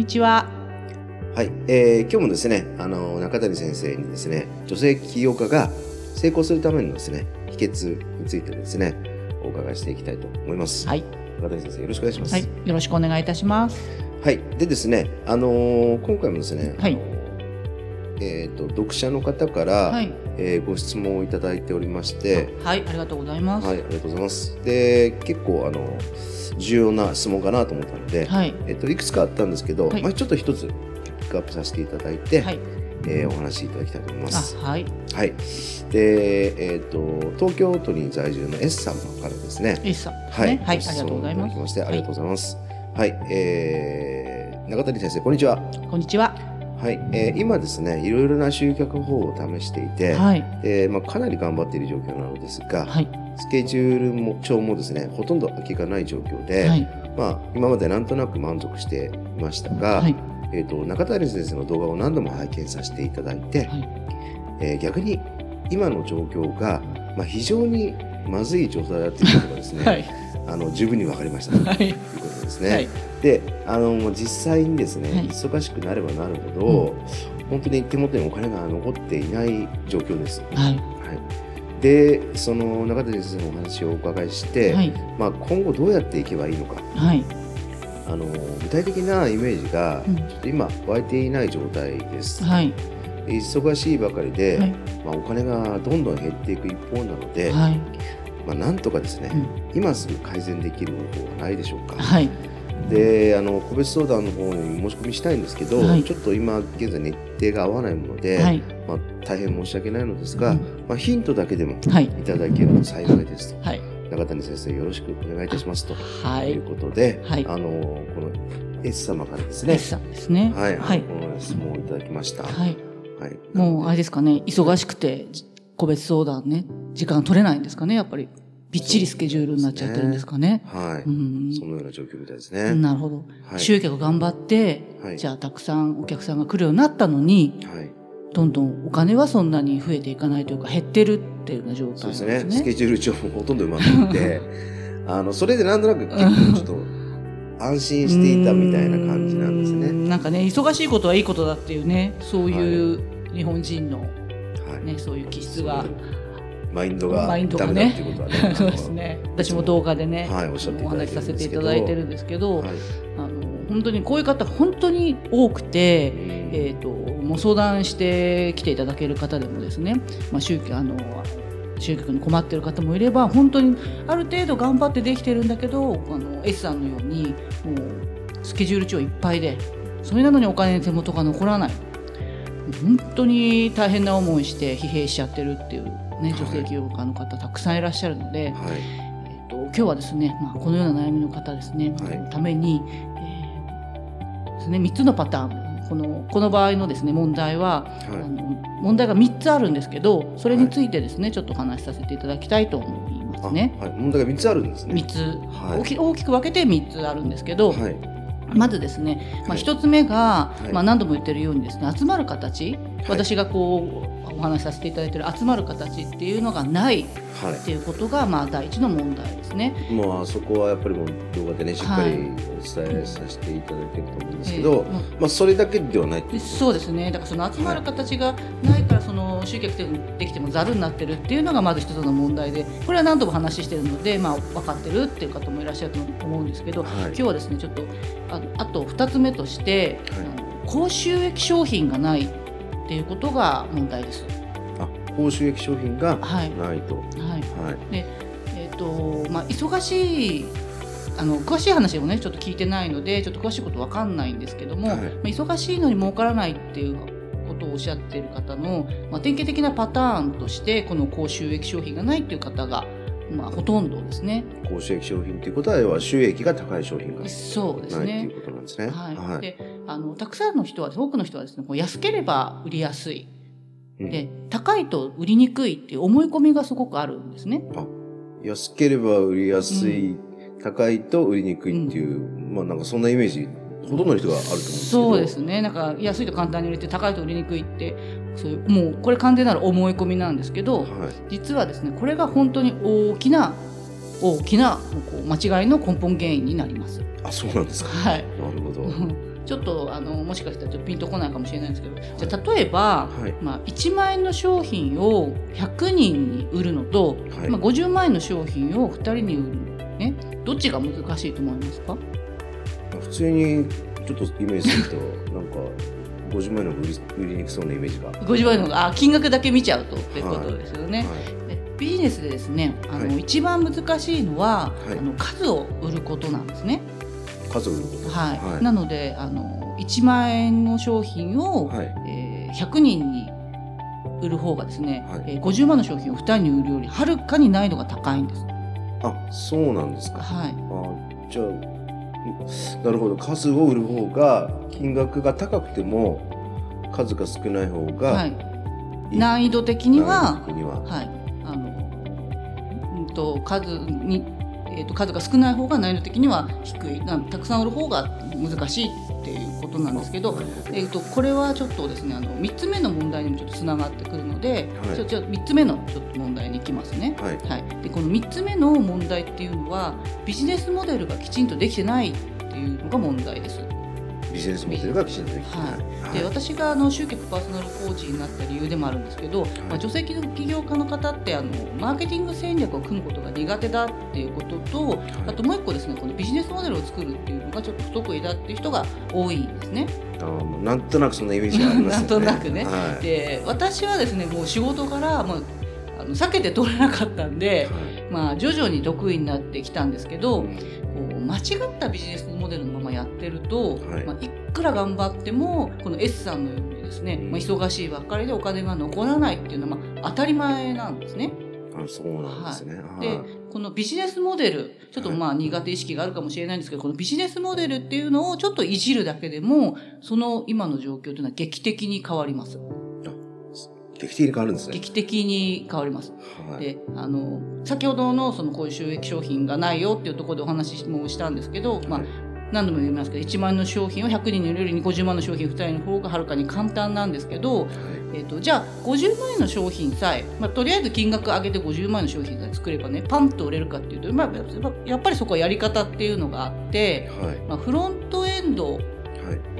にちは。はい、えー、今日もですね、あの中谷先生にですね、女性起業家が成功するためのですね、秘訣についてですね、お伺いしていきたいと思います。はい。中谷先生、よろしくお願いします。はい、よろしくお願いいたします。はい、でですね、あのー、今回もですね、はい。えーと、読者の方から、はい、えー、ご質問をいただいておりましてはいありがとうございます。はいありがとうございます。で結構あの重要な質問かなと思ったので、はい。えーと、いくつかあったんですけど、はい、まあ、ちょっと一つピックアップさせていただいて、はい。えー、お話しいただきたいと思います。はい、はい、で、えーと、東京都に在住の S さんからですね。S さん、ね、はい、はい、ありがとうございます。ありがとうございます。はい、はい、えー、中谷先生こんにちは。こんにちは。はい、えー、今ですねいろいろな集客法を試していて、はい。えーまあ、かなり頑張っている状況なのですが、はい、スケジュールも帳もですねほとんど空きがない状況で、はい。まあ、今までなんとなく満足していましたが、はい。えーと、中谷先生の動画を何度も拝見させていただいて、はい。えー、逆に今の状況が、まあ、非常にまずい状態だということがですね、はい、あの十分に分かりました、はい、ということですね。はい、であの実際にですね、忙しくなればなるほど、うん。本当に手元にお金が残っていない状況です。はい、はい、でその中谷先生のお話をお伺いして、はい、まあ、今後どうやっていけばいいのか、はい、あの具体的なイメージがちょっと今湧いていない状態です。はい、忙しいばかりで、はい、まあ、お金がどんどん減っていく一方なので、はい、まあ、なんとかですね、うん、今すぐ改善できる方法はないでしょうか。はい。であの個別相談の方に申し込みしたいんですけど、はい、ちょっと今現在日程が合わないもので、はい、まあ、大変申し訳ないのですが、うん、まあ、ヒントだけでもい。ただけると幸いですと、はい、中谷先生よろしくお願いいたしますと、はい、いうことで、はい、あのこの S 様からですね。S さんですね。はい、はい、この質問をいただきました、はい。はい、もうあれですかね。忙しくて個別相談ね時間取れないんですかねやっぱり。びっちりスケジュールになっちゃってるんですかね。はい、うん。そのような状況みたいですね。なるほど。はい、集客頑張って、はい、じゃあたくさんお客さんが来るようになったのに、はい、どんどんお金はそんなに増えていかないというか減ってるっていうような状態ですね。そうですね。スケジュール帳もほとんど埋まってて、あの、それでなんとなく結構ちょっと安心していたみたいな感じなんですね。なんかね、忙しいことはいいことだっていうね、そういう日本人の、ね、そういう気質が。マインドがダメだっていうことはね。そうですね。私も動画でね、はい、おお話しさせていただいてるんですけど、はい、あの本当にこういう方本当に多くて、えっ、ともう相談して来ていただける方でもですね、まあ宗教あの集客に困ってる方もいれば本当にある程度頑張ってできてるんだけどあの S さんのようにもうスケジュール帳いっぱいでそれなのにお金手元が残らない本当に大変な思いして疲弊しちゃってるっていうね、女性起業家の方たくさんいらっしゃるので、はい、えーと、今日はですね、まあ、このような悩みの方ですね、はい、ために、えー、ですね、3つのパターン。このこの場合のですね問題は、はい、あの問題が3つあるんですけどそれについてですね、ちょっとお話しさせていただきたいと思いますね。はい、問題が3つあるんですね。3つ、大き大きく分けて3つあるんですけど、まずですね、まあ、1つ目が、まあ、何度も言ってるようにですね集まる形、私がこうお話しさせていただいている集まる形っていうのがないっていうことが、まあ第一の問題ですね。もうあそこはやっぱりもう動画でねしっかりお伝えさせていただいてると思うんですけど、えー、まあそれだけではないそうですね。だからその集まる形がないからその集客できてもざるになってるっていうのがまず一つの問題で、これは何度も話してるのでまあ分かってるっていう方もいらっしゃると思うんですけど、はい、今日はですねちょっとああと二つ目として、はい、高収益商品がないっていうことが問題です。あ高収益商品がないと。はい。はい、でえっ、ー、とまあ忙しいあの詳しい話をねちょっと聞いてないのでちょっと詳しいことわかんないんですけども、はい、まあ、忙しいのに儲からないっていうことをおっしゃっている方の、まあ、典型的なパターンとしてこの高収益商品がないっていう方がまあ、ほとんどですね。高収益商品ということは、要は収益が高い商品がそうですね。ということなんですね。はい。はい、で、あの、たくさんの人は、多くの人はですね、こう安ければ売りやすい。で、高いと売りにくいっていう思い込みがすごくあるんですね。あ、安ければ売りやすい、うん、高いと売りにくいっていう、うん、まあなんかそんなイメージ、ほとんどの人があると思うんですけど。そうですね。なんか安いと簡単に売れて高いと売りにくいって、そういうもうこれ完全なる思い込みなんですけど、はい、実はですねこれが本当に大きな大きなこう間違いの根本原因になります。あそうなんですか。はい。なるほど。ちょっとあのもしかしたらちょっとピンとこないかもしれないんですけどじゃあ例えば、はい、まあ、1万円の商品を100人に売るのと、はい、まあ、50万円の商品を2人に売るの、ね、どっちが難しいと思いますか？普通にちょっとイメージすると なんか50万円の売り売りにくそうなイメージが。50万円のあ金額だけ見ちゃうとってことですよね、はい。はい、ビジネスでですねあの、はい、一番難しいのは、あの数を売ることなんですね数を売ること、はい。なのであの1万円の商品を、はい。えー、100人に売る方がですね、はい。えー、50万の商品を2人に売るよりはるかに難易度が高いんです。あそうなんですか。はい。あじゃあなるほど。数を売る方が金額が高くても数が少ない方が、はい、難易度的には。はい。あのうんと数にえー、と数が少ない方が難易度的には低い。たくさん売る方が難しいっていうことなんですけど、えー、とこれはちょっとですねあの3つ目の問題にもちょっとつながってくるので、はい、ちょちょ3つ目のちょっと問題にいきますね、はい、はい、でこの3つ目の問題っていうのはビジネスモデルがきちんとできてないっていうのが問題です。ビジネスモデルがきちんとできてない、はい、で私があの集客パーソナルコーチになった理由でもあるんですけど、はい、まあ、女性起業家の方ってあのマーケティング戦略を組むことが苦手だっていうことと、はい、あともう一個ですねこのビジネスモデルを作るっていうのがちょっと不得意だっていう人が多いんですね。あなんとなくそんなイメージがありますね。なんとなくね、で私はですねもう仕事から、まあ、あの避けて通れなかったんで、まあ、徐々に得意になってきたんですけど、うん間違ったビジネスモデルのままやってると、はい。まあ、いくら頑張ってもこの S さんのようにですね、まあ、忙しいばっかりでお金が残らないっていうのは、まあ、当たり前なんですね。あそうなんですね、はい、でこのビジネスモデルちょっとまあ苦手意識があるかもしれないんですけど、このビジネスモデルっていうのをちょっといじるだけでもその今の状況というのは劇的に変わります。劇的に変わるんですね。劇的に変わります。はい、で、あの、先ほどのそのこういう収益商品がないよっていうところでお話もしたんですけど、まあ、何度も言いますけど1万の商品を100人に売るよりに50万の商品2人の方がはるかに簡単なんですけど、はい、えーと、じゃあ50万円の商品さえ、まあ、とりあえず金額上げて50万円の商品さえ作ればねパンと売れるかっていうと、まあ、やっぱりそこはやり方っていうのがあって、はい、まあ、フロントエンド、はい、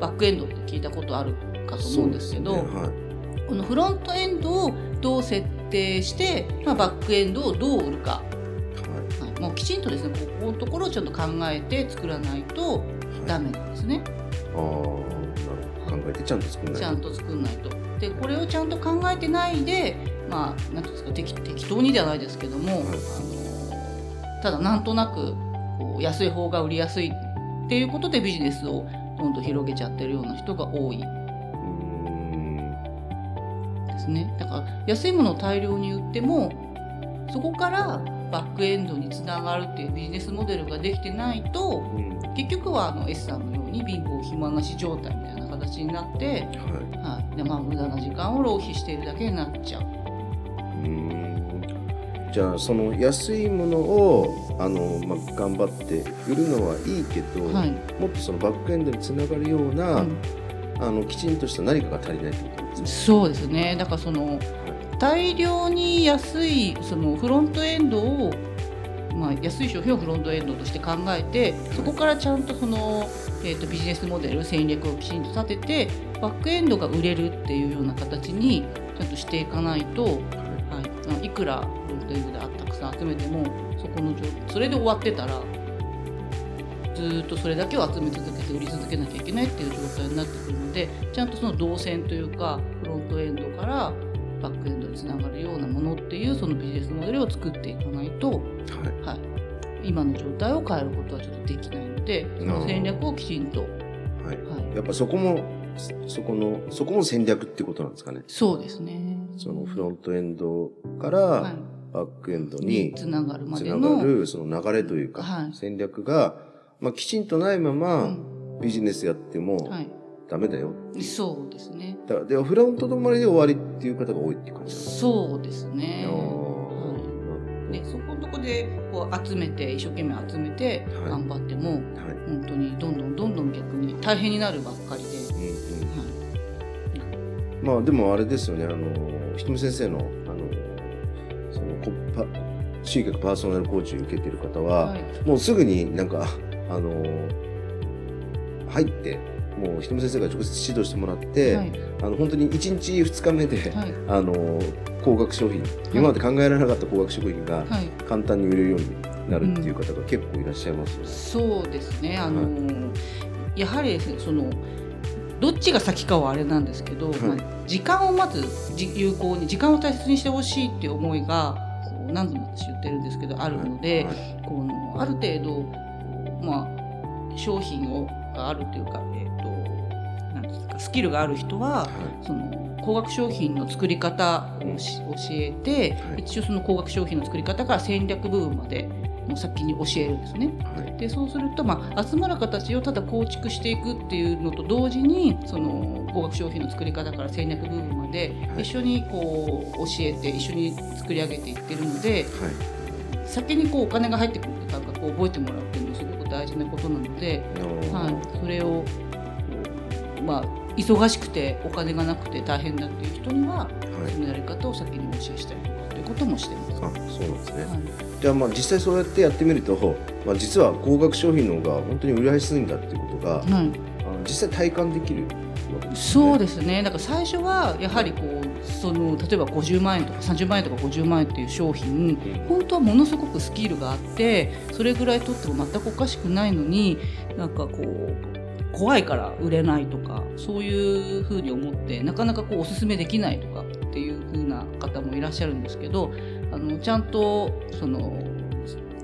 バックエンドって聞いたことあるかと思うんですけど。このフロントエンドをどう設定して、まあ、バックエンドをどう売るか、はい、はい、もうきちんとですねここのところをちょっと考えて作らないとダメなんですね。はい、あ考えてちゃんと作らないと。ちゃんと作んないと。でこれをちゃんと考えてないでまあ何ていうんですか適適当にではないですけども、はい、あのただなんとなくこう安い方が売りやすいっていうことでビジネスをどんどん広げちゃってるような人が多いですね。だから安いものを大量に売ってもそこからバックエンドにつながるっていうビジネスモデルができてないと、うん、結局はあの S さんのように貧乏暇なし状態みたいな形になって、はい。はい。でまあ、無駄な時間を浪費しているだけになっちゃう。うん。じゃあその安いものをあの、まあ、頑張って売るのはいいけど、はい、もっとそのバックエンドにつながるような、うん、あのきちんとした何かが足りないってことそうですね。だからその大量に安いそのフロントエンドを、まあ、安い商品をフロントエンドとして考えてそこからちゃんとその、えーと、ビジネスモデル戦略をきちんと立ててバックエンドが売れるっていうような形にちゃんとしていかないと、はい、い。くらフロントエンドでたくさん集めてもそこのそれで終わってたらずっとそれだけを集め続けて売り続けなきゃいけないっていう状態になってくるのでちゃんとその動線というかフロントエンドからバックエンドにつながるようなものっていうそのビジネスモデルを作っていかないと、はい、はい、今の状態を変えることはちょっとできないのでその戦略をきちんと、はい。はい、やっぱそこもそこのそこも戦略ってことなんですかね。そうですね。そのフロントエンドから、バックエンドにつながるまでのその流れというか、戦略がまあ、きちんとないままビジネスやってもダメだよ、はい、そうですね。だからでフロント止まりで終わりっていう方が多いっていう感じそうですね、はい、でそこのとこでこう集めて一生懸命集めて頑張っても、はい、本当にどんどんどんどん逆に大変になるばっかりで、うんうんはい、まあでもあれですよね。あのひとみ先生のあのそのコパ集客パーソナルコーチを受けてる方は、はい、もうすぐになんかあの入ってもうひとみ先生が直接指導してもらって、はい、あの本当に1日2日目で、はい、あの高額商品、今まで考えられなかった高額商品が簡単に売れるようになるっていう方が結構いらっしゃいますよね。そうですね。あの、やはりそのどっちが先かはあれなんですけど、はい、まあ、時間をまず有効に時間を大切にしてほしいっていう思いが何度も私言ってるんですけどあるので、はい、このある程度、まあ、商品をがあるというか、えーと、なんですかスキルがある人は、はい、その高額商品の作り方を教えて、一応その高額商品の作り方から戦略部分までも先に教えるんですね。はい、でそうすると、まあ、集まる形をただ構築していくっていうのと同時にその高額商品の作り方から戦略部分まで一緒にこう教えて一緒に作り上げていってるので、はい、先にこうお金が入ってくる感覚を覚えてもらうっていうのもすごく大事なことなので、はい、それをまあ忙しくてお金がなくて大変だっていう人には、はい、そのやり方を先にお教えしたりとかっていうこともしてます。あそうなんですね、はい。じゃあまあ実際そうやってやってみると、まあ、実は高額商品の方が本当に売りやすいんだっていうことが、はい、あの実際体感できるそうですね。だから最初はやはりこうその例えば50万円とか30万円とか50万円っていう商品、本当はものすごくスキルがあってそれぐらい取っても全くおかしくないのになんかこう怖いから売れないとかそういうふうに思ってなかなかこうおすすめできないとかっていうふうな方もいらっしゃるんですけどあのちゃんとその、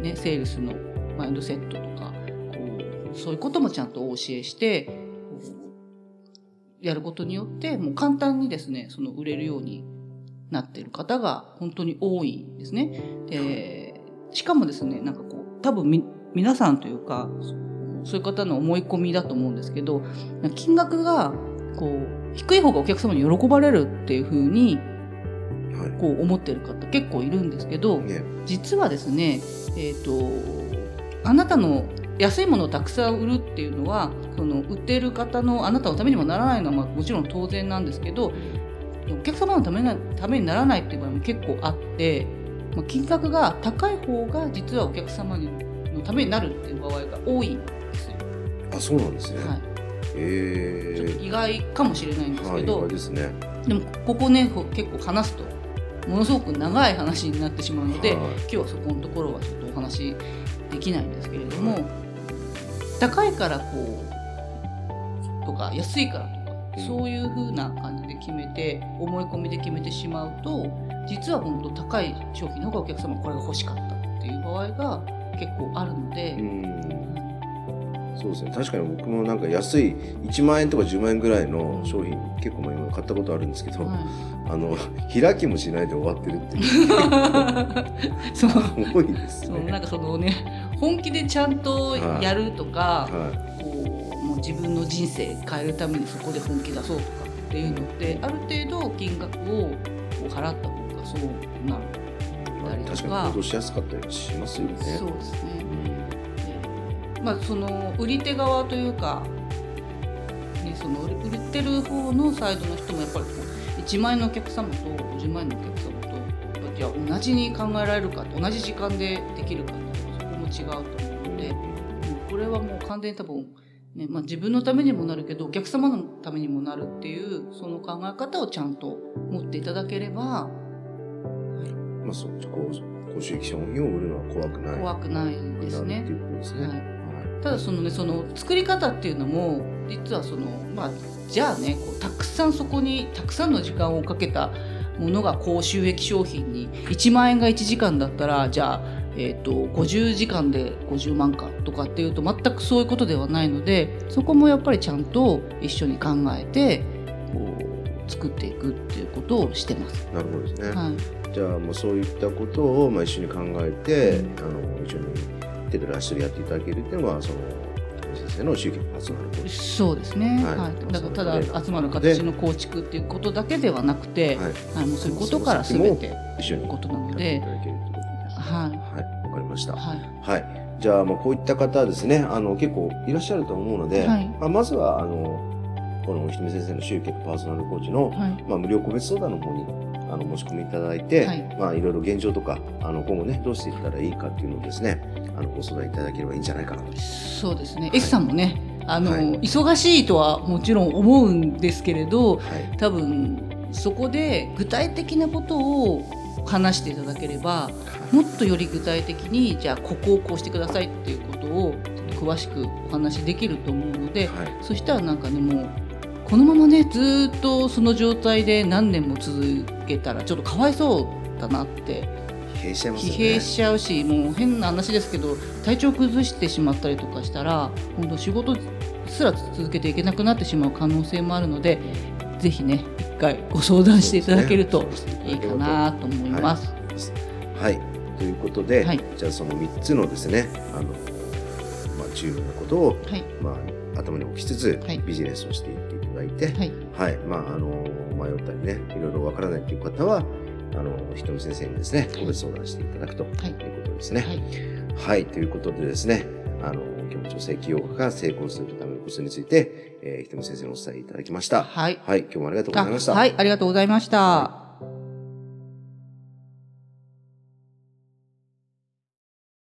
ね、セールスのマインドセットとかこうそういうこともちゃんとお教えしてやることによってもう簡単にですねその売れるようになっている方が本当に多いんですね。でしかもですねなんかこう多分み皆さんというかそういう方の思い込みだと思うんですけど金額がこう低い方がお客様に喜ばれるっていうふうにこう思ってる方結構いるんですけど、実はですね、えーと、あなたの安いものをたくさん売るっていうのはその売ってる方のあなたのためにもならないのはまあもちろん当然なんですけどお客様のためなためにならないっていう場合も結構あって、まあ、金額が高い方が実はお客様のためになるっていう場合が多いんですよ。あそうなんですね、はい。えー、ちょっと意外かもしれないんですけど、はい、でね、でもここね結構話すとものすごく長い話になってしまうので、はい、今日はそこのところはちょっとお話できないんですけれども、はい、高いからこうとか安いからとか、うん、そういうふうな感じで決めて思い込みで決めてしまうと実は本当高い商品の方がお客様これが欲しかったっていう場合が結構あるので。うん。そうですね。確かに僕もなんか安い1万円とか10万円ぐらいの商品結構今買ったことあるんですけど、はい、あの開きもしないで終わってるっていう。そう。多いですね。そうなんかそのね本気でちゃんとやるとか、はい。はい、こうもう自分の人生変えるためにそこで本気出そうとかっていうのってある程度金額を払った方がそうなる確かに行動しやすかったりしますよね。そうですね、まあ、その売り手側というか、ね、その売ってる方のサイドの人もやっぱりこう1万円のお客様と50万円のお客様とじゃあ同じに考えられるか同じ時間でできるか違うと思うのでこれはもう完全に多分ねまあ、自分のためにもなるけどお客様のためにもなるっていうその考え方をちゃんと持っていただければ、まあ、そこうご収益商品を売るのは怖くない怖くないですね。っていうことですね。はいただそのねその作り方っていうのも実はそのまあじゃあねこうたくさんそこにたくさんの時間をかけたものが高収益商品に1万円が1時間だったらじゃあ、えーと、50時間で50万かとかっていうと全くそういうことではないのでそこもやっぱりちゃんと一緒に考えてこう作っていくっていうことをしてます。なるほどですね、はい、じゃあもうそういったことをまあ一緒に考えて、うん、あの一緒に手取り足取りやっていただけるっていうのはその先生の集客パーソナルそうですね、はい、はい、だからただ集まる形の構築っていうことだけではなくて、はい、もうそういうことからすべて一緒にことなのではい。はいわかりました。はい、はい。じゃあ、まあ、こういった方はですね、あの、結構いらっしゃると思うので、はい、まあ、まずは、あの、このひとみ先生の集客パーソナルコーチの、はい、まあ、無料個別相談の方にあの申し込みいただいて、はい、まあいろいろ現状とかあの今後ねどうしていったらいいかっていうのをですねあのご相談いただければいいんじゃないかなと。そうですね。はい、さんもねあの、はい、忙しいとはもちろん思うんですけれど、はい、多分そこで具体的なことを話していただければもっとより具体的にじゃあここをこうしてくださいっていうことを詳しくお話できると思うので、はい、そしたらなんかねもうこのままねずっとその状態で何年も続けたらちょっとかわいそうだなって疲弊しちゃいますよね。疲弊しちゃうしもう変な話ですけど体調崩してしまったりとかしたら本当仕事すら続けていけなくなってしまう可能性もあるのでぜひね一回ご相談していただけるといいかなと思います。はい、はい、ということで、はい、じゃあその3つのですねあの、まあ、重要なことを、はい、まあ、頭に置きつつ、ビジネスをしていっていただいて、はい。まあ、あの迷ったりねいろいろわからないという方はあのひとみ先生にですね個別相談していただくとい。うことですね。はい、ということでですねあの今日も女性起業家が成功するためのコツについて、えー、ひとみ先生にお伝えいただきました。はい。はい、今日もありがとうございました。はい、ありがとうございました。